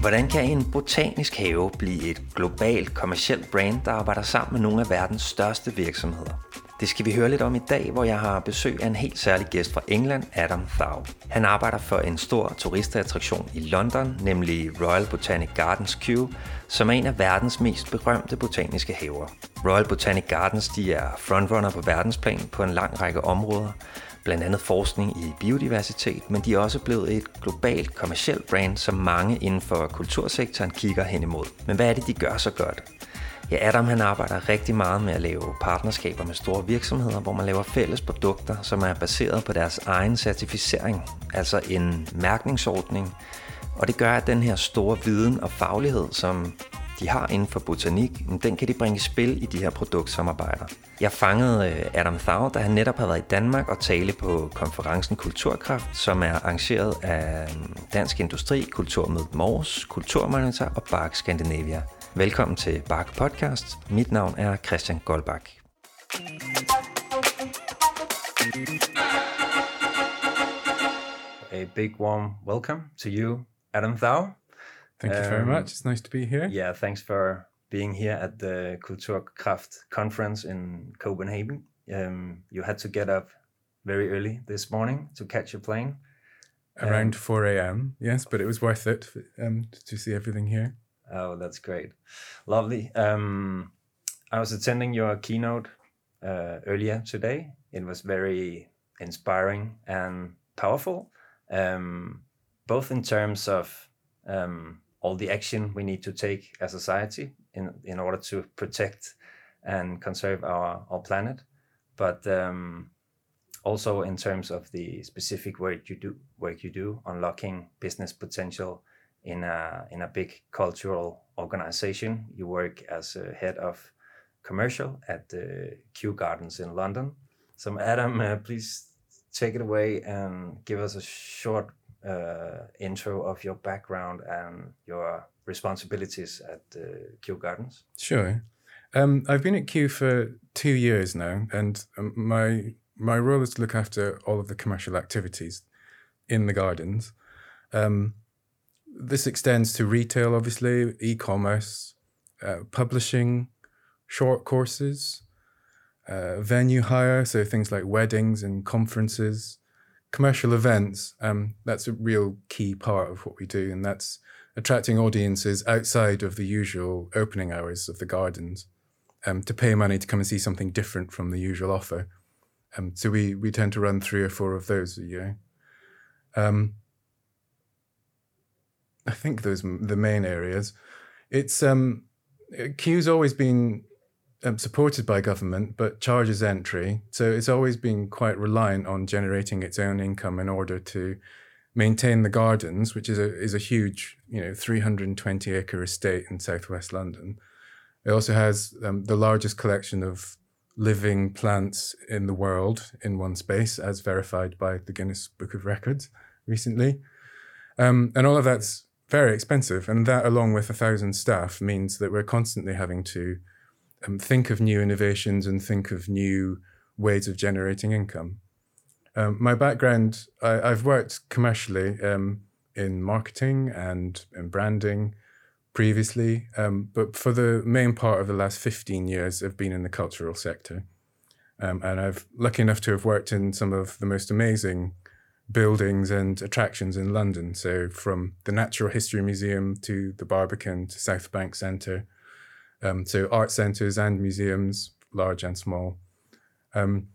Hvordan kan en botanisk have blive et globalt kommercielt brand, der arbejder sammen med nogle af verdens største virksomheder? Det skal vi høre lidt om i dag, hvor jeg har besøg af en helt særlig gæst fra England, Adam Thau. Han arbejder for en stor turistattraktion i London, nemlig Royal Botanic Gardens Kew, som er en af verdens mest berømte botaniske haver. Royal Botanic Gardens de er frontrunner på verdensplan på en lang række områder, blandt andet forskning i biodiversitet, men de er også blevet et globalt kommercielt brand, som mange inden for kultursektoren kigger hen imod. Men hvad er det, de gør så godt? Ja, Adam han arbejder rigtig meget med at lave partnerskaber med store virksomheder, hvor man laver fælles produkter, som er baseret på deres egen certificering, altså en mærkningsordning. Og det gør, at den her store viden og faglighed, som de har inden for botanik, den kan de bringe i spil i de her produktsamarbejder. Jeg fangede øh, Adam Thau, da han netop har været i Danmark og tale på konferencen Kulturkraft, som er arrangeret af mm, Dansk Industri, Kulturmødet Mors, Kulturmonitor og Bark Scandinavia. Velkommen til Bark Podcast. Mit navn er Christian Goldbach. A big warm welcome to you, Adam Thau. Thank you very um, much. It's nice to be here. Yeah, thanks for being here at the Kulturkraft conference in Copenhagen. Um, you had to get up very early this morning to catch a plane. Around um, 4 a.m., yes, but it was worth it um, to see everything here. Oh, that's great. Lovely. Um, I was attending your keynote uh, earlier today. It was very inspiring and powerful, um, both in terms of um, all the action we need to take as a society in, in order to protect and conserve our, our planet, but um, also in terms of the specific work you do, work you do, unlocking business potential in a in a big cultural organization. You work as a head of commercial at the Kew Gardens in London. So, Adam, uh, please take it away and give us a short uh, intro of your background and your responsibilities at the Kew Gardens. Sure. Um, I've been at Kew for two years now, and um, my my role is to look after all of the commercial activities in the gardens. Um, this extends to retail, obviously, e commerce, uh, publishing, short courses, uh, venue hire, so things like weddings and conferences, commercial events. Um, that's a real key part of what we do, and that's attracting audiences outside of the usual opening hours of the gardens um, to pay money to come and see something different from the usual offer. Um, so we we tend to run three or four of those a year. Um, I think those are the main areas. It's um, Kew's always been um, supported by government, but charges entry, so it's always been quite reliant on generating its own income in order to maintain the gardens, which is a is a huge, you know, 320 acre estate in southwest London. It also has um, the largest collection of living plants in the world in one space, as verified by the Guinness Book of Records recently. Um, and all of that's very expensive. And that, along with a thousand staff, means that we're constantly having to um, think of new innovations and think of new ways of generating income. Um, my background, I, have worked commercially um, in marketing and in branding previously, um, but for the main part of the last 15 years, I've been in the cultural sector. Um, and I've lucky enough to have worked in some of the most amazing buildings and attractions in London. So from the Natural History Museum to the Barbican to South Bank Centre. Um, so art centres and museums, large and small. Um,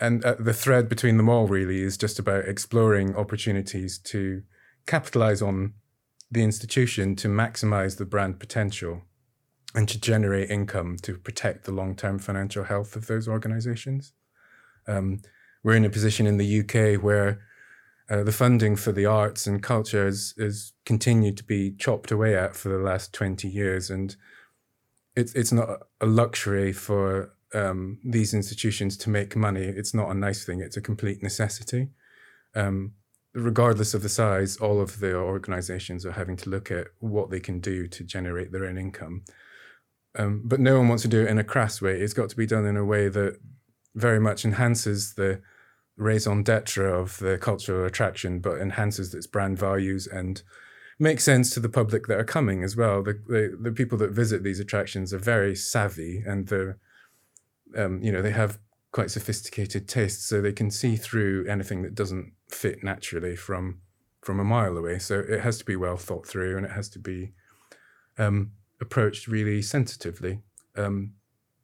and uh, the thread between them all really is just about exploring opportunities to capitalize on the institution to maximize the brand potential and to generate income to protect the long term financial health of those organizations. Um, we're in a position in the UK where uh, the funding for the arts and culture has, has continued to be chopped away at for the last 20 years. And it's, it's not a luxury for um, these institutions to make money. It's not a nice thing, it's a complete necessity. Um, regardless of the size, all of the organizations are having to look at what they can do to generate their own income. Um, but no one wants to do it in a crass way. It's got to be done in a way that very much enhances the raison d'etre of the cultural attraction, but enhances its brand values and makes sense to the public that are coming as well. The, the, the people that visit these attractions are very savvy and they're, um, you know, they have quite sophisticated tastes, so they can see through anything that doesn't fit naturally from from a mile away. So it has to be well thought through and it has to be um, approached really sensitively. Um,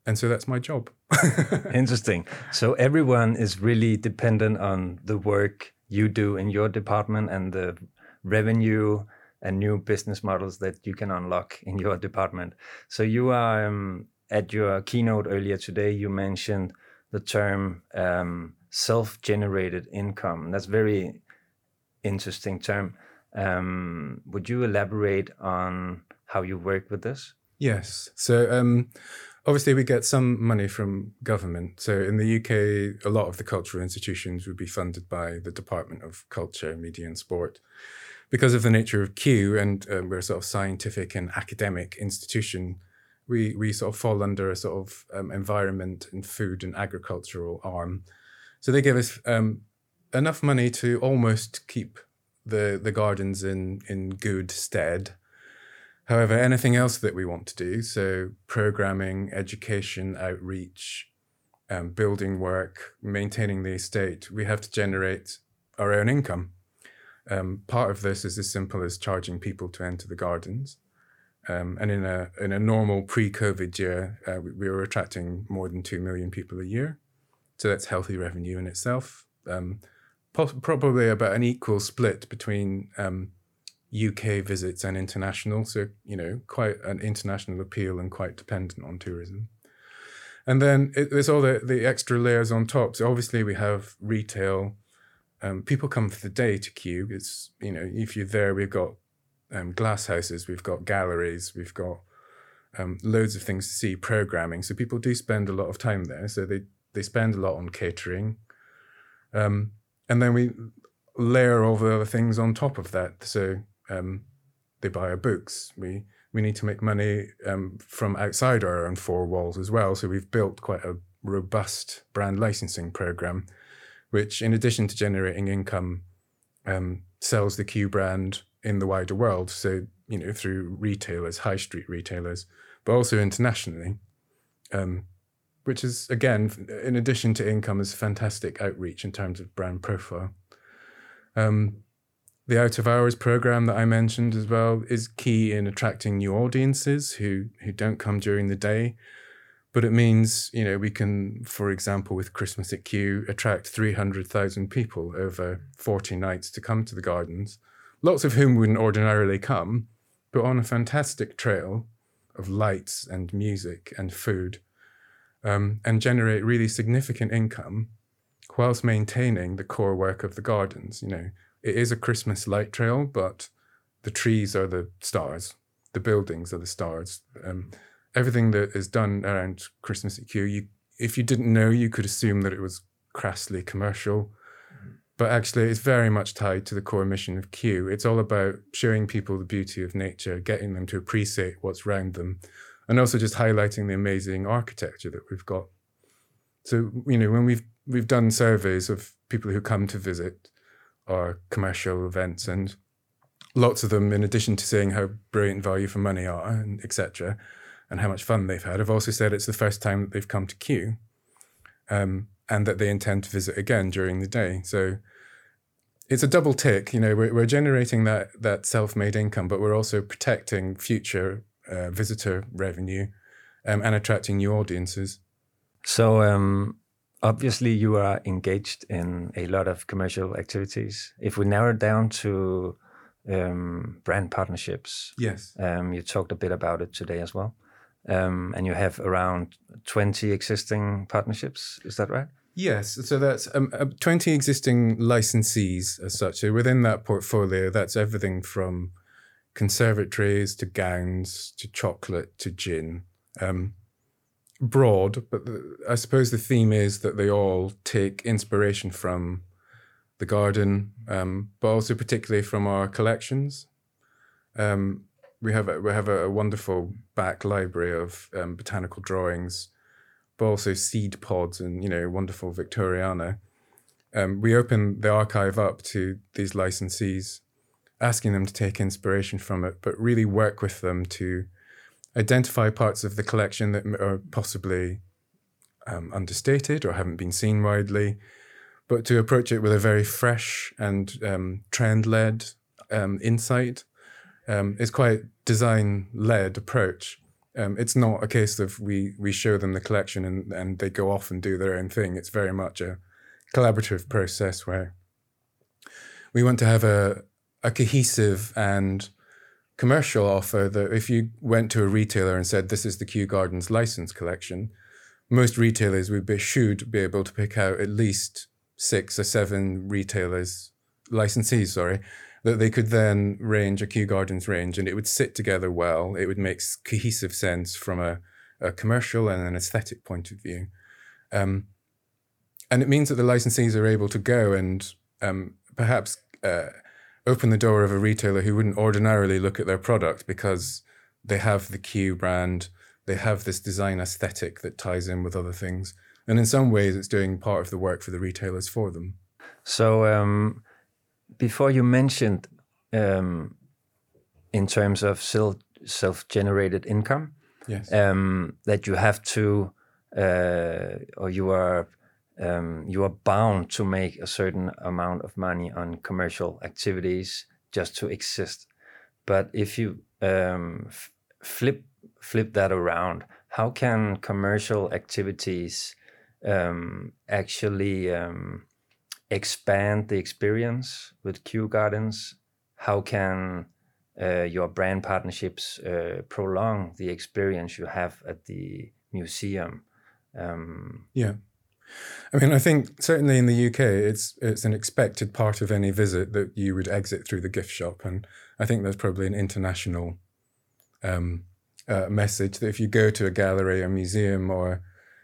and so that's my job. Interesting. So everyone is really dependent on the work you do in your department and the revenue and new business models that you can unlock in your department. So you are um, at your keynote earlier today. You mentioned the term um, self-generated income. That's very interesting term. Um, would you elaborate on how you work with this? Yes. So um, obviously we get some money from government. So in the UK, a lot of the cultural institutions would be funded by the Department of Culture, Media and Sport. Because of the nature of Kew and um, we're a sort of scientific and academic institution, we, we sort of fall under a sort of um, environment and food and agricultural arm. So they give us um, enough money to almost keep the, the gardens in, in good stead However, anything else that we want to do, so programming, education, outreach, um, building work, maintaining the estate, we have to generate our own income. Um, part of this is as simple as charging people to enter the gardens. Um, and in a in a normal pre-COVID year, uh, we, we, were attracting more than two million people a year, so that's healthy revenue in itself. Um, probably about an equal split between um, UK visits and international. So, you know, quite an international appeal and quite dependent on tourism. And then it, there's all the, the extra layers on top. So obviously we have retail. Um, people come for the day to Kew. It's, you know, if you're there, we've got um, glass houses, we've got galleries, we've got um, loads of things to see, programming. So people do spend a lot of time there. So they, they spend a lot on catering. Um, and then we layer all the other things on top of that. So um, they buy our books. We we need to make money um, from outside our own four walls as well. So we've built quite a robust brand licensing program, which, in addition to generating income, um, sells the Kew brand in the wider world. So you know through retailers, high street retailers, but also internationally. Um, which is again, in addition to income, is fantastic outreach in terms of brand profile. Um, the out of hours program that I mentioned as well is key in attracting new audiences who who don't come during the day. But it means, you know, we can, for example, with Christmas at Kew, attract 300,000 people over 40 nights to come to the gardens, lots of whom wouldn't ordinarily come, but on a fantastic trail of lights and music and food, um, and generate really significant income whilst maintaining the core work of the gardens. You know, it is a Christmas light trail, but the trees are the stars, the buildings are the stars. Um, everything that is done around Christmas at Kew, you, if you didn't know, you could assume that it was crassly commercial. But actually, it's very much tied to the core mission of Kew. It's all about showing people the beauty of nature, getting them to appreciate what's around them, and also just highlighting the amazing architecture that we've got. So, you know, when we've we've done surveys of people who come to visit, our commercial events, and lots of them, in addition to saying how brilliant value for money are, and etc., and how much fun they've had, have also said it's the first time that they've come to Kew, um, and that they intend to visit again during the day. So it's a double tick. You know, we're, we're generating that that self-made income, but we're also protecting future uh, visitor revenue um, and attracting new audiences. So um, obviously you are engaged in a lot of commercial activities. If we narrow it down to um, brand partnerships, yes, um, you talked a bit about it today as well, um, and you have around twenty existing partnerships. Is that right? Yes, so that's um, uh, 20 existing licensees as such. So within that portfolio, that's everything from conservatories to gowns to chocolate to gin. Um, broad, but the, I suppose the theme is that they all take inspiration from the garden, um, but also particularly from our collections. Um, we have a, we have a, wonderful back library of um, botanical drawings, but also seed pods and you know wonderful Victoriana. Um, we open the archive up to these licensees, asking them to take inspiration from it, but really work with them to identify parts of the collection that are possibly um, understated or haven't been seen widely, but to approach it with a very fresh and um, trend led um, insight. Um, it's quite design led approach. Um, it's not a case of we we show them the collection and, and they go off and do their own thing. It's very much a collaborative process where we want to have a a cohesive and commercial offer that if you went to a retailer and said this is the Kew Gardens license collection, most retailers would be should be able to pick out at least six or seven retailers licensees, sorry, that they could then range a Kew Gardens range and it would sit together well. It would make cohesive sense from a, a commercial and an aesthetic point of view. Um, and it means that the licensees are able to go and um, perhaps uh, open the door of a retailer who wouldn't ordinarily look at their product because they have the Kew brand, they have this design aesthetic that ties in with other things. And in some ways, it's doing part of the work for the retailers for them. So, um, before you mentioned um, in terms of self generated income, yes. um, that you have to, uh, or you are um, you are bound to make a certain amount of money on commercial activities just to exist. But if you um, f- flip flip that around, how can commercial activities um, actually um, expand the experience with Kew Gardens? How can uh, your brand partnerships uh, prolong the experience you have at the museum? Um, yeah. I mean, I think certainly in the UK, it's it's an expected part of any visit that you would exit through the gift shop, and I think there's probably an international um, uh, message that if you go to a gallery, a museum, or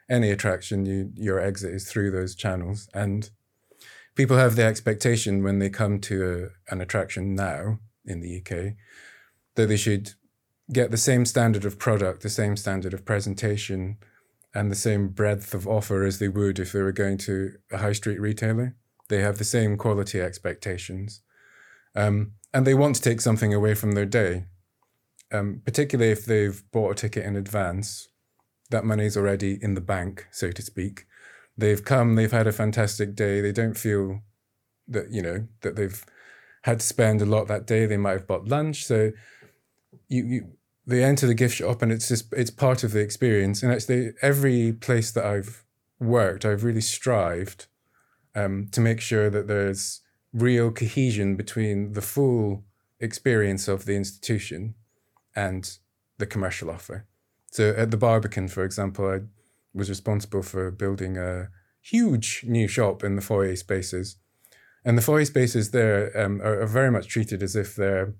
any attraction, you your exit is through those channels, and people have the expectation when they come to a, an attraction now in the UK that they should get the same standard of product, the same standard of presentation and the same breadth of offer as they would if they were going to a high street retailer. They have the same quality expectations. Um, and they want to take something away from their day, um, particularly if they've bought a ticket in advance. That money's already in the bank, so to speak. They've come, they've had a fantastic day. They don't feel that, you know, that they've had to spend a lot that day. They might have bought lunch. So you, you they enter the gift shop and it's just it's part of the experience and actually every place that i've worked i've really strived um, to make sure that there's real cohesion between the full experience of the institution and the commercial offer so at the barbican for example i was responsible for building a huge new shop in the foyer spaces and the foyer spaces there um, are, are very much treated as if they're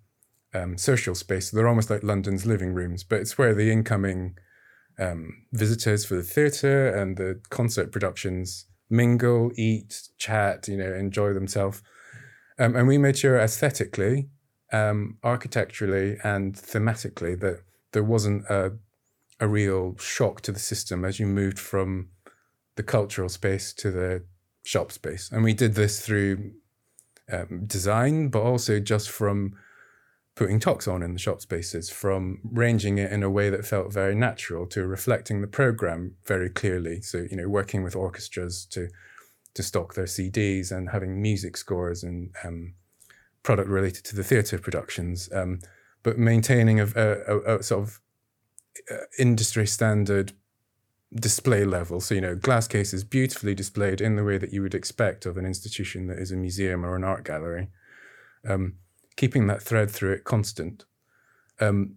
um, social space. They're almost like London's living rooms, but it's where the incoming um, visitors for the theatre and the concert productions mingle, eat, chat, you know, enjoy themselves. Um, and we made sure aesthetically, um, architecturally, and thematically that there wasn't a, a real shock to the system as you moved from the cultural space to the shop space. And we did this through um, design, but also just from putting talks on in the shop spaces, from ranging it in a way that felt very natural to reflecting the program very clearly. So, you know, working with orchestras to to stock their CDs and having music scores and um, product related to the theatre productions, um, but maintaining a, a, a sort of uh, industry standard display level. So, you know, glass cases beautifully displayed in the way that you would expect of an institution that is a museum or an art gallery. Um, keeping that thread through it constant. Um,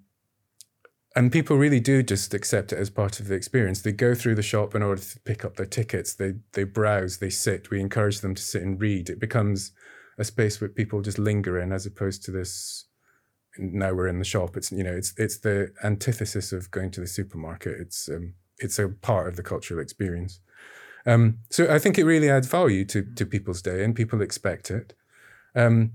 and people really do just accept it as part of the experience. They go through the shop in order to pick up their tickets. They they browse, they sit. We encourage them to sit and read. It becomes a space where people just linger in, as opposed to this. Now we're in the shop. It's you know it's it's the antithesis of going to the supermarket. It's um, it's a part of the cultural experience. Um, so I think it really adds value to to people's day, and people expect it. Um,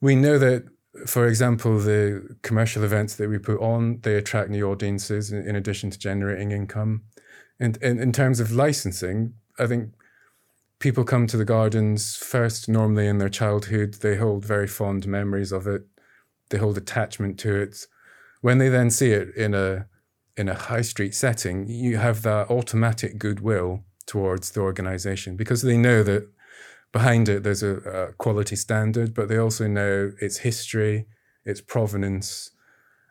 we know that, for example, the commercial events that we put on, they attract new audiences in, addition to generating income. And, and in terms of licensing, I think people come to the gardens first, normally in their childhood. They hold very fond memories of it. They hold attachment to it. When they then see it in a in a high street setting, you have that automatic goodwill towards the organization because they know that behind it there's a, a quality standard, but they also know its history, its provenance,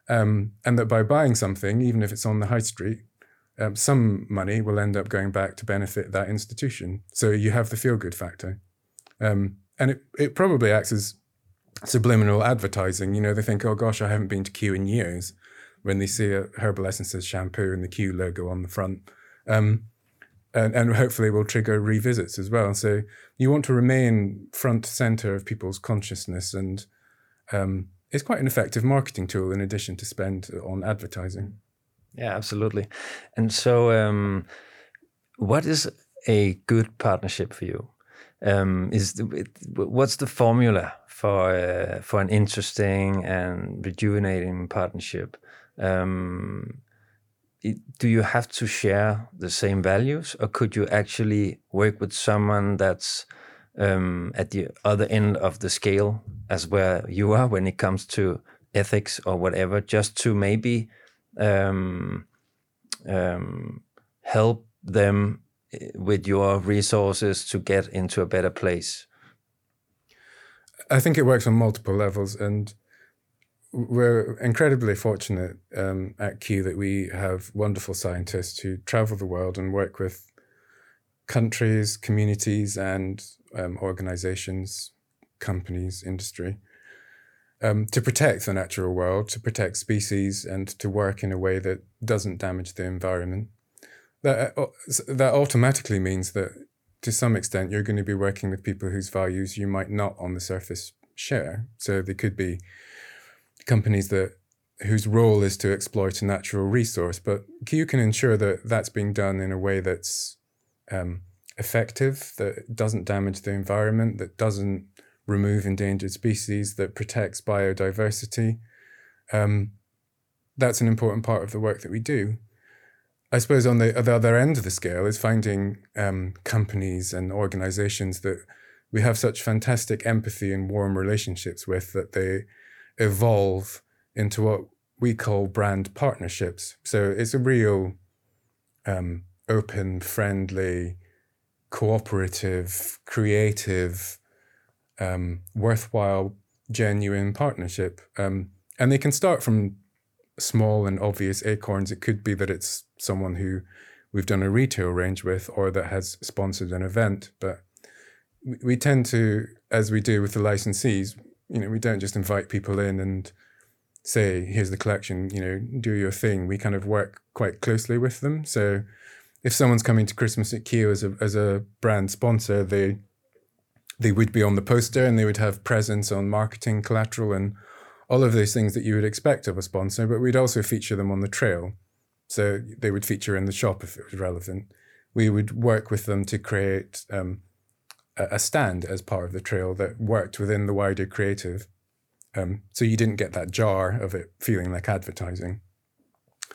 um, and that by buying something, even if it's on the high street, um, some money will end up going back to benefit that institution. So you have the feel good factor. Um, and it, it probably acts as subliminal advertising. You know, they think, oh gosh, I haven't been to Kew in years when they see a Herbal Essences shampoo and the Kew logo on the front. Um, and, and hopefully will trigger revisits as well. So you want to remain front center of people's consciousness and um, it's quite an effective marketing tool in addition to spend on advertising. Yeah, absolutely. And so, um, what is a good partnership for you? Um, is the, what's the formula for uh, for an interesting and rejuvenating partnership? Um, it, do you have to share the same values, or could you actually work with someone that's um, at the other end of the scale as where you are when it comes to ethics or whatever, just to maybe um, um, help them eh, with your resources to get into a better place? I think it works on multiple levels, and we're incredibly fortunate um, at Kew that we have wonderful scientists who travel the world and work with countries, communities, and um, organizations, companies, industry, um, to protect the natural world, to protect species, and to work in a way that doesn't damage the environment. That, uh, that automatically means that to some extent you're going to be working with people whose values you might not on the surface share. So they could be companies that whose role is to exploit a natural resource, but you can ensure that that's being done in a way that's um, effective, that doesn't damage the environment, that doesn't remove endangered species, that protects biodiversity. Um, that's an important part of the work that we do. I suppose on the, the other end of the scale is finding um, companies and organizations that we have such fantastic empathy and warm relationships with that they evolve into what we call brand partnerships. So it's a real um, open, friendly, cooperative, creative, um, worthwhile, genuine partnership. Um, and they can start from small and obvious acorns. It could be that it's someone who we've done a retail range with or that has sponsored an event. But we tend to, as we do with the licensees, you know, we don't just invite people in and say, here's the collection, you know, do your thing. We kind of work quite closely with them. So if someone's coming to Christmas at Kew as a as a brand sponsor, they they would be on the poster and they would have presence on marketing collateral and all of those things that you would expect of a sponsor, but we'd also feature them on the trail. So they would feature in the shop if it was relevant. We would work with them to create um, a stand as part of the trail that worked within the wider creative. Um, so you didn't get that jar of it feeling like advertising,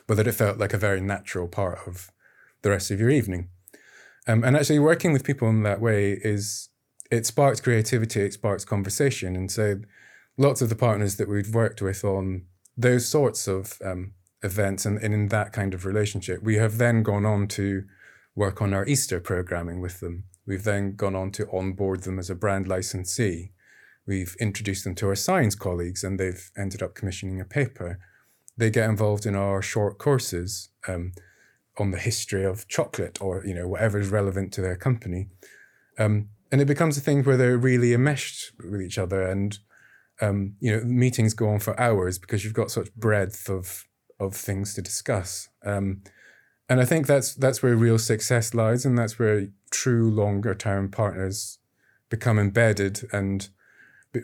but that it felt like a very natural part of the rest of your evening. Um, and actually, working with people in that way is it sparks creativity, it sparks conversation. And so, lots of the partners that we've worked with on those sorts of um, events and, and in that kind of relationship, we have then gone on to work on our Easter programming with them. We've then gone on to onboard them as a brand licensee. We've introduced them to our science colleagues and they've ended up commissioning a paper. They get involved in our short courses. Um, on the history of chocolate or you know whatever is relevant to their company um, and it becomes a thing where they're really enmeshed with each other and um, you know meetings go on for hours because you've got such breadth of of things to discuss um, and i think that's that's where real success lies and that's where true longer term partners become embedded and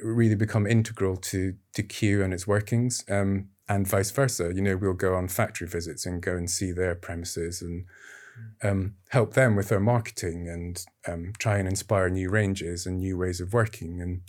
really become integral to to Kew and its workings um, and vice versa. You know, we'll go on factory visits and go and see their premises and um, help them with their marketing and um, try and inspire new ranges and new ways of working. And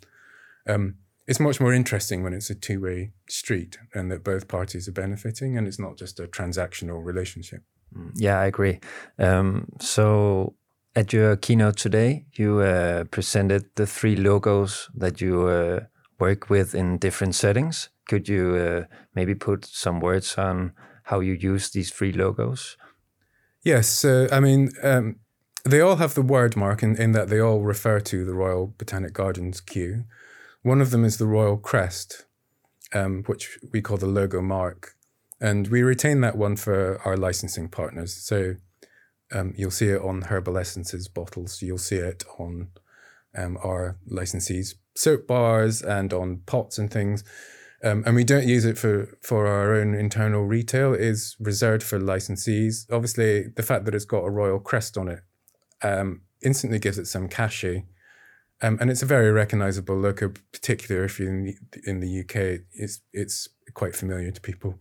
um, it's much more interesting when it's a two way street and that both parties are benefiting and it's not just a transactional relationship. Mm, yeah, I agree. Um, so At your keynote today, you uh, presented the three logos that you uh, work with in different settings. Could you uh, maybe put some words on how you use these three logos? Yes, I mean, um, they all have the word mark in, in that they all refer to the Royal Botanic Gardens Kew. One of them is the Royal Crest, um, which we call the logo mark. And we retain that one for our licensing partners. So um, you'll see it on Herbal Essences bottles. You'll see it on um, our licensees' soap bars and on pots and things. Um, and we don't use it for, for our own internal retail. It is reserved for licensees. Obviously, the fact that it's got a royal crest on it um, instantly gives it some cachet. Um, and it's a very recognizable logo, particularly if you're in the, in the UK. It's, it's quite familiar to people.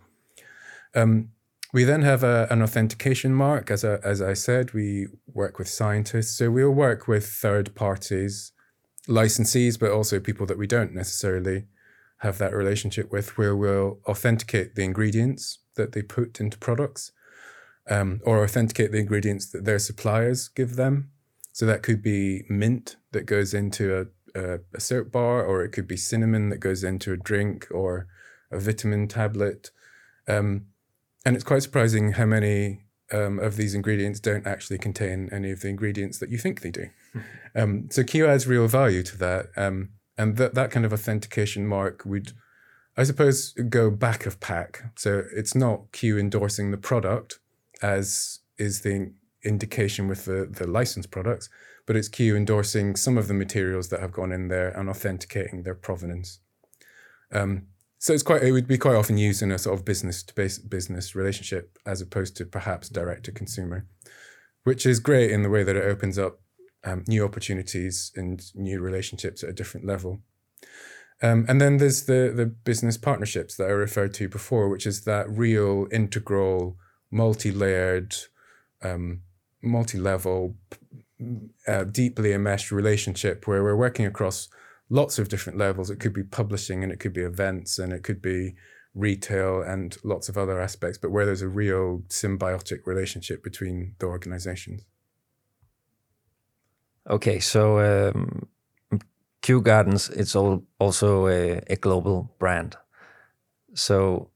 Um, we then have a, an authentication mark. As, a, as I said, we work with scientists. So we'll work with third parties, licensees, but also people that we don't necessarily have that relationship with, where we'll authenticate the ingredients that they put into products um, or authenticate the ingredients that their suppliers give them. So that could be mint that goes into a, a, a soap bar, or it could be cinnamon that goes into a drink or a vitamin tablet. Um, and it's quite surprising how many um, of these ingredients don't actually contain any of the ingredients that you think they do. Um, so Kew adds real value to that. Um, and that, that kind of authentication mark would, I suppose, go back of pack. So it's not Kew endorsing the product as is the indication with the, the licensed products, but it's Kew endorsing some of the materials that have gone in there and authenticating their provenance. Um, so it's quite it would be quite often used in a sort of business to business relationship as opposed to perhaps direct to consumer, which is great in the way that it opens up um, new opportunities and new relationships at a different level. Um, and then there's the the business partnerships that I referred to before, which is that real integral, multi-layered, um, multi-level, uh, deeply enmeshed relationship where we're working across lots of different levels. It could be publishing and it could be events and it could be retail and lots of other aspects, but where there's a real symbiotic relationship between the organizations. Okay, so um, Kew Gardens, it's all also a, a, global brand. So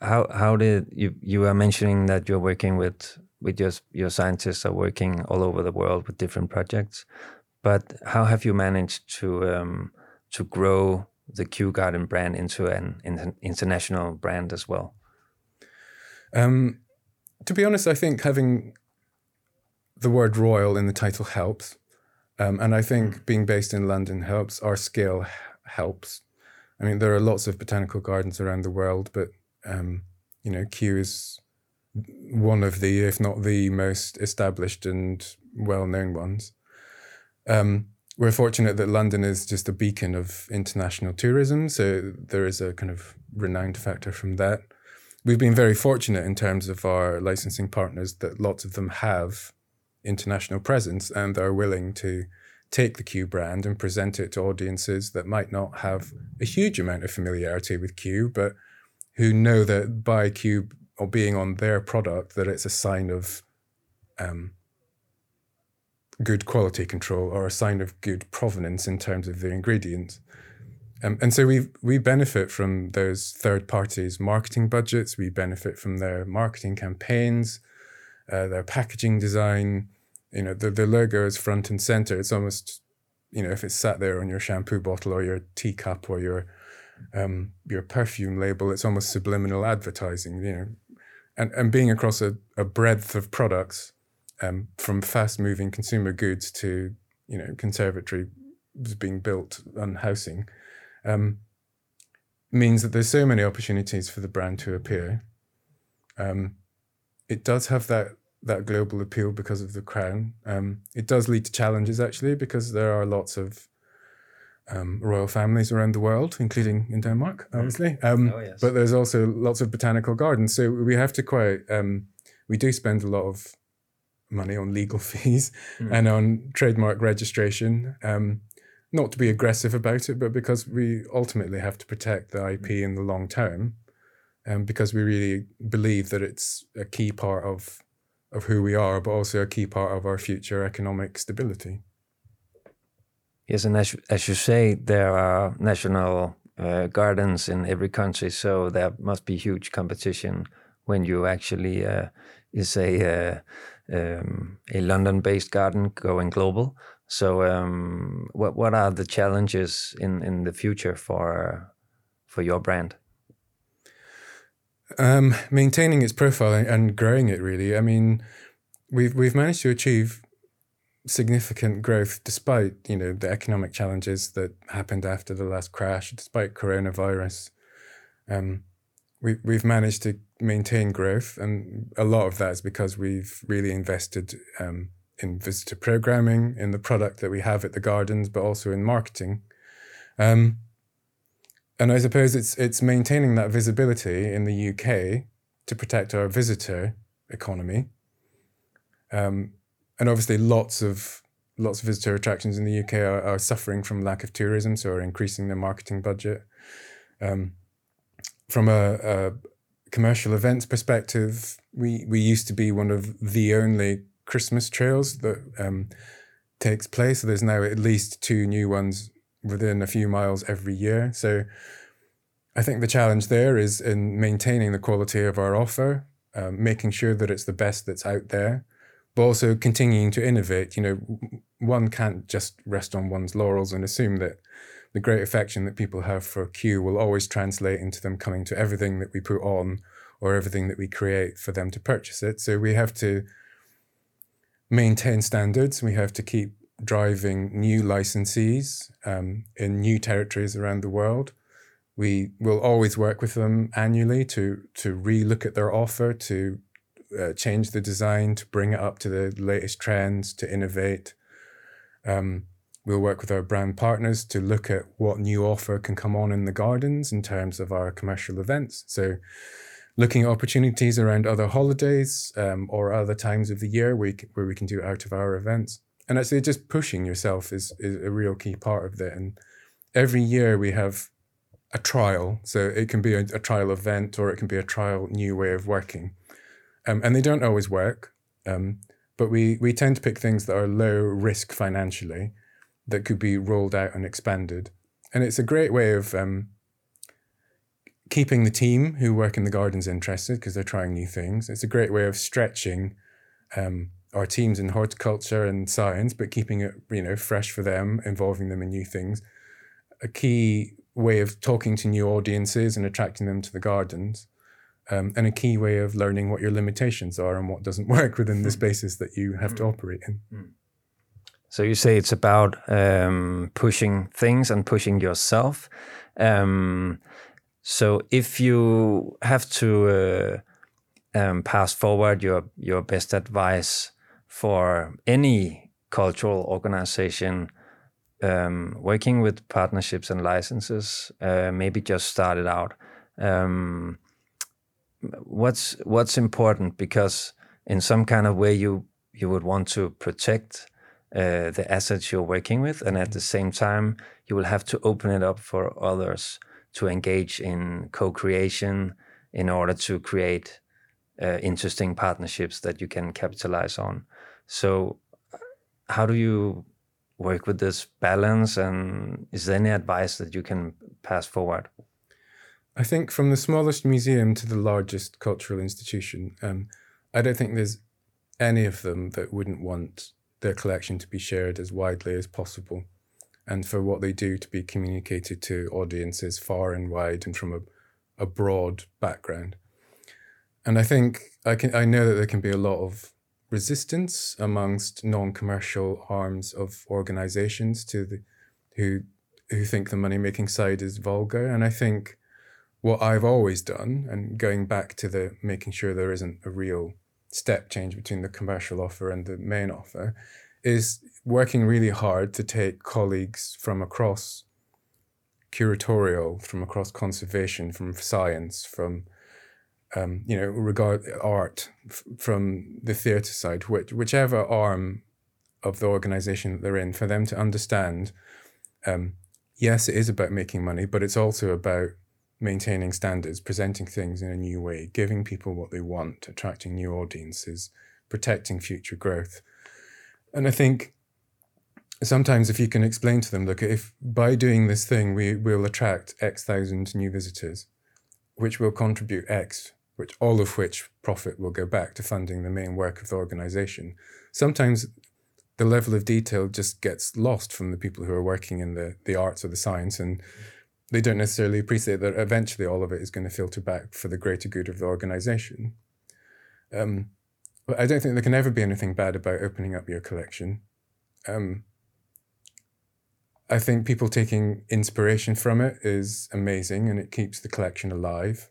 how how did you you are mentioning that you're working with with your your scientists are working all over the world with different projects. But how have you managed to um, to grow the Kew Garden brand into an international brand as well? Um, to be honest, I think having the word royal in the title helps. Um, and I think mm. being based in London helps. Our scale helps. I mean, there are lots of botanical gardens around the world, but, um, you know, Kew is one of the, if not the most established and well known ones. Um, we're fortunate that London is just a beacon of international tourism, so there is a kind of renowned factor from that. We've been very fortunate in terms of our licensing partners that lots of them have international presence and are willing to take the Kew brand and present it to audiences that might not have a huge amount of familiarity with Kew, but who know that by Kew or being on their product, that it's a sign of um, good quality control or a sign of good provenance in terms of the ingredients. Um, and so we we benefit from those third parties' marketing budgets. We benefit from their marketing campaigns, uh, their packaging design. You know, the, the logo is front and center. It's almost, you know, if it's sat there on your shampoo bottle or your teacup or your um, your perfume label, it's almost subliminal advertising. You know, and and being across a, a breadth of products um, from fast moving consumer goods to you know conservatory being built and housing um, means that there's so many opportunities for the brand to appear. Um, it does have that that global appeal because of the crown. Um, it does lead to challenges actually because there are lots of um, royal families around the world, including in Denmark, mm. obviously. Um, oh, yes. But there's also lots of botanical gardens, so we have to quite. Um, we do spend a lot of money on legal fees mm. and on trademark registration. Um, not to be aggressive about it, but because we ultimately have to protect the IP mm. in the long term, um, because we really believe that it's a key part of of who we are, but also a key part of our future economic stability. Yes, and as, as you say, there are national uh, gardens in every country, so there must be huge competition when you actually uh, is a uh, um, a London-based garden going global. So, um, what what are the challenges in in the future for for your brand? Um, maintaining its profile and growing it. Really, I mean, we've we've managed to achieve significant growth despite you know the economic challenges that happened after the last crash, despite coronavirus. Um, we we've managed to maintain growth, and a lot of that is because we've really invested um, in visitor programming, in the product that we have at the gardens, but also in marketing. Um, and I suppose it's it's maintaining that visibility in the UK to protect our visitor economy. Um, and obviously, lots of lots of visitor attractions in the UK are, are suffering from lack of tourism, so are increasing their marketing budget. Um, from a, a, commercial events perspective, we we used to be one of the only Christmas trails that um, takes place. So there's now at least two new ones within a few miles every year. So I think the challenge there is in maintaining the quality of our offer, um, making sure that it's the best that's out there, but also continuing to innovate. You know, one can't just rest on one's laurels and assume that the great affection that people have for Kew will always translate into them coming to everything that we put on or everything that we create for them to purchase it. So we have to maintain standards. We have to keep driving new licensees um, in new territories around the world. We will always work with them annually to to relook at their offer, to uh, change the design, to bring it up to the latest trends, to innovate. Um, we'll work with our brand partners to look at what new offer can come on in the gardens in terms of our commercial events. So looking at opportunities around other holidays um, or other times of the year where where we can do out of our events. And actually, just pushing yourself is, is a real key part of that. And every year we have a trial. So it can be a, a trial event or it can be a trial new way of working. Um, and they don't always work. Um, but we, we tend to pick things that are low risk financially that could be rolled out and expanded. And it's a great way of um, keeping the team who work in the gardens interested because they're trying new things. It's a great way of stretching um, our teams in horticulture and science, but keeping it you know fresh for them, involving them in new things. A key way of talking to new audiences and attracting them to the gardens. Um, and a key way of learning what your limitations are and what doesn't work within the hmm. spaces that you have to hmm. operate in. Hmm. So you say it's about um, pushing things and pushing yourself. Um, so if you have to uh, um, pass forward your your best advice for any cultural organization um, working with partnerships and licenses, uh, maybe just started out. Um, what's what's important because in some kind of way you you would want to protect uh, the assets you're working with, and at the same time you will have to open it up for others to engage in co-creation in order to create uh, interesting partnerships that you can capitalize on. So, how do you work with this balance? And is there any advice that you can pass forward? I think from the smallest museum to the largest cultural institution, um, I don't think there's any of them that wouldn't want their collection to be shared as widely as possible and for what they do to be communicated to audiences far and wide and from a, a broad background. And I think I can I know that there can be a lot of resistance amongst non-commercial arms of organizations to the who who think the money making side is vulgar. And I think what I've always done, and going back to the making sure there isn't a real step change between the commercial offer and the main offer, is working really hard to take colleagues from across curatorial, from across conservation, from science, from um, you know regard art, f- from the theatre side, which, whichever arm of the organization that they're in, for them to understand. Um, yes, it is about making money, but it's also about maintaining standards, presenting things in a new way, giving people what they want, attracting new audiences, protecting future growth. And I think sometimes if you can explain to them, look, if by doing this thing we will attract X thousand new visitors, which will contribute X, which all of which profit will go back to funding the main work of the organization. Sometimes the level of detail just gets lost from the people who are working in the, the arts or the science and they don't necessarily appreciate that eventually all of it is going to filter back for the greater good of the organization. Um, but I don't think there can ever be anything bad about opening up your collection. Um, I think people taking inspiration from it is amazing and it keeps the collection alive.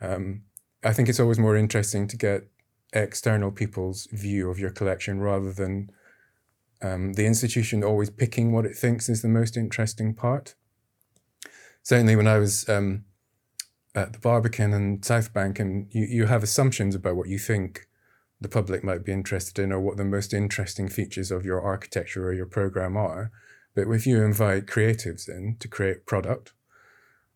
Um, I think it's always more interesting to get external people's view of your collection rather than um, the institution always picking what it thinks is the most interesting part. Certainly, when I was um, at the Barbican and South Bank, and you, you have assumptions about what you think the public might be interested in or what the most interesting features of your architecture or your program are. But if you invite creatives in to create product,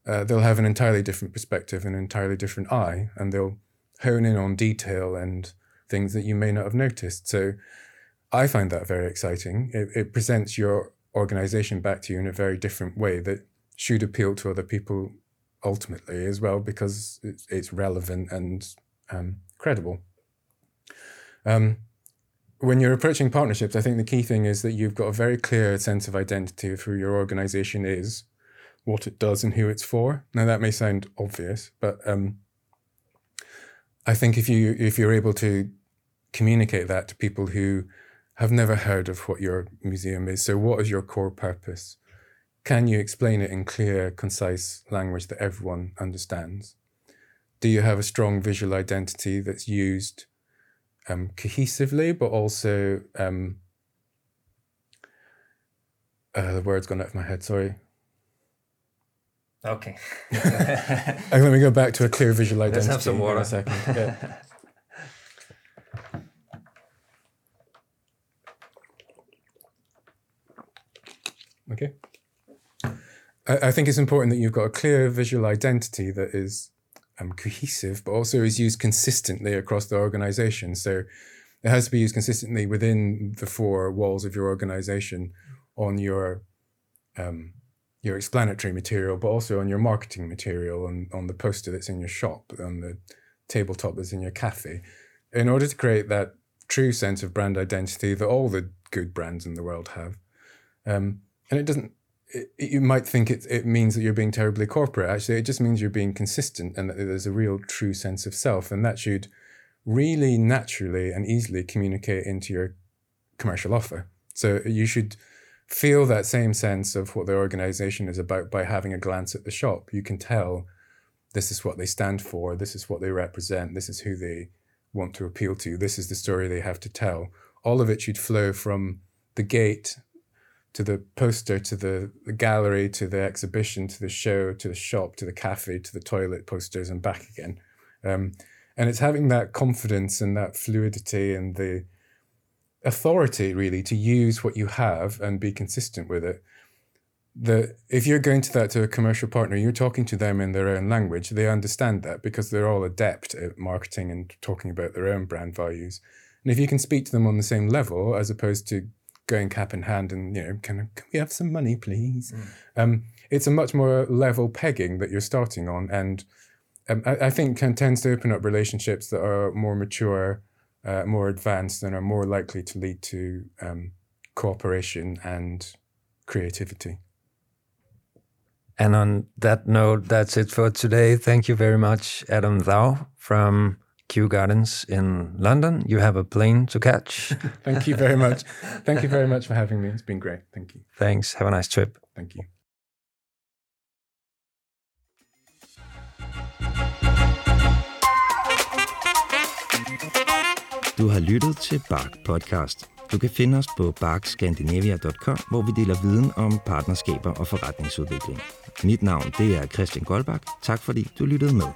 uh, they'll have an entirely different perspective, and an entirely different eye, and they'll hone in on detail and things that you may not have noticed. So I find that very exciting. It, it presents your organization back to you in a very different way that should appeal to other people ultimately as well because it's, it's relevant and um, credible. Um, when you're approaching partnerships, I think the key thing is that you've got a very clear sense of identity of who your organization is, what it does, and who it's for. Now that may sound obvious, but um, I think if you if you're able to communicate that to people who have never heard of what your museum is. So, what is your core purpose? Can you explain it in clear, concise language that everyone understands? Do you have a strong visual identity that's used um, cohesively, but also um, uh, the word's gone out of my head. Sorry. Okay. let me go back to a clear visual identity. Let's have some water. In a second. Yeah. Okay. I, I think it's important that you've got a clear visual identity that is um, cohesive, but also is used consistently across the organization. So it has to be used consistently within the four walls of your organization on your um, your explanatory material, but also on your marketing material and on the poster that's in your shop, on the tabletop that's in your cafe, in order to create that true sense of brand identity that all the good brands in the world have. Um, and it doesn't it, you might think it, it means that you're being terribly corporate. Actually it just means you're being consistent and that there's a real true sense of self and that should really naturally and easily communicate into your commercial offer. So you should feel that same sense of what the organization is about by having a glance at the shop. You can tell this is what they stand for this is what they represent this is who they want to appeal to this is the story they have to tell. All of it should flow from the gate to the poster, to the, the gallery, to the exhibition, to the show, to the shop, to the cafe, to the toilet posters, and back again. Um, and it's having that confidence and that fluidity and the authority really to use what you have and be consistent with it. The if you're going to that to a commercial partner, you're talking to them in their own language. They understand that because they're all adept at marketing and talking about their own brand values. And if you can speak to them on the same level, as opposed to going cap in hand and you know can, can we have some money please? Mm. um, it's a much more level pegging that you're starting on and um, I, I, think can, tends to open up relationships that are more mature uh, more advanced and are more likely to lead to um, cooperation and creativity. And on that note that's it for today. Thank you very much adam thau from Kew Gardens in London. You have a plane to catch. Thank you very much. Thank you very much for having me. It's been great. Thank you. Thanks. Have a nice trip. Thank you. Du har lyttet til Bark Podcast. Du kan finde os på barkscandinavia.com, hvor vi deler viden om partnerskaber og forretningsudvikling. Mit navn det er Christian Goldbach. Tak fordi du lyttede med.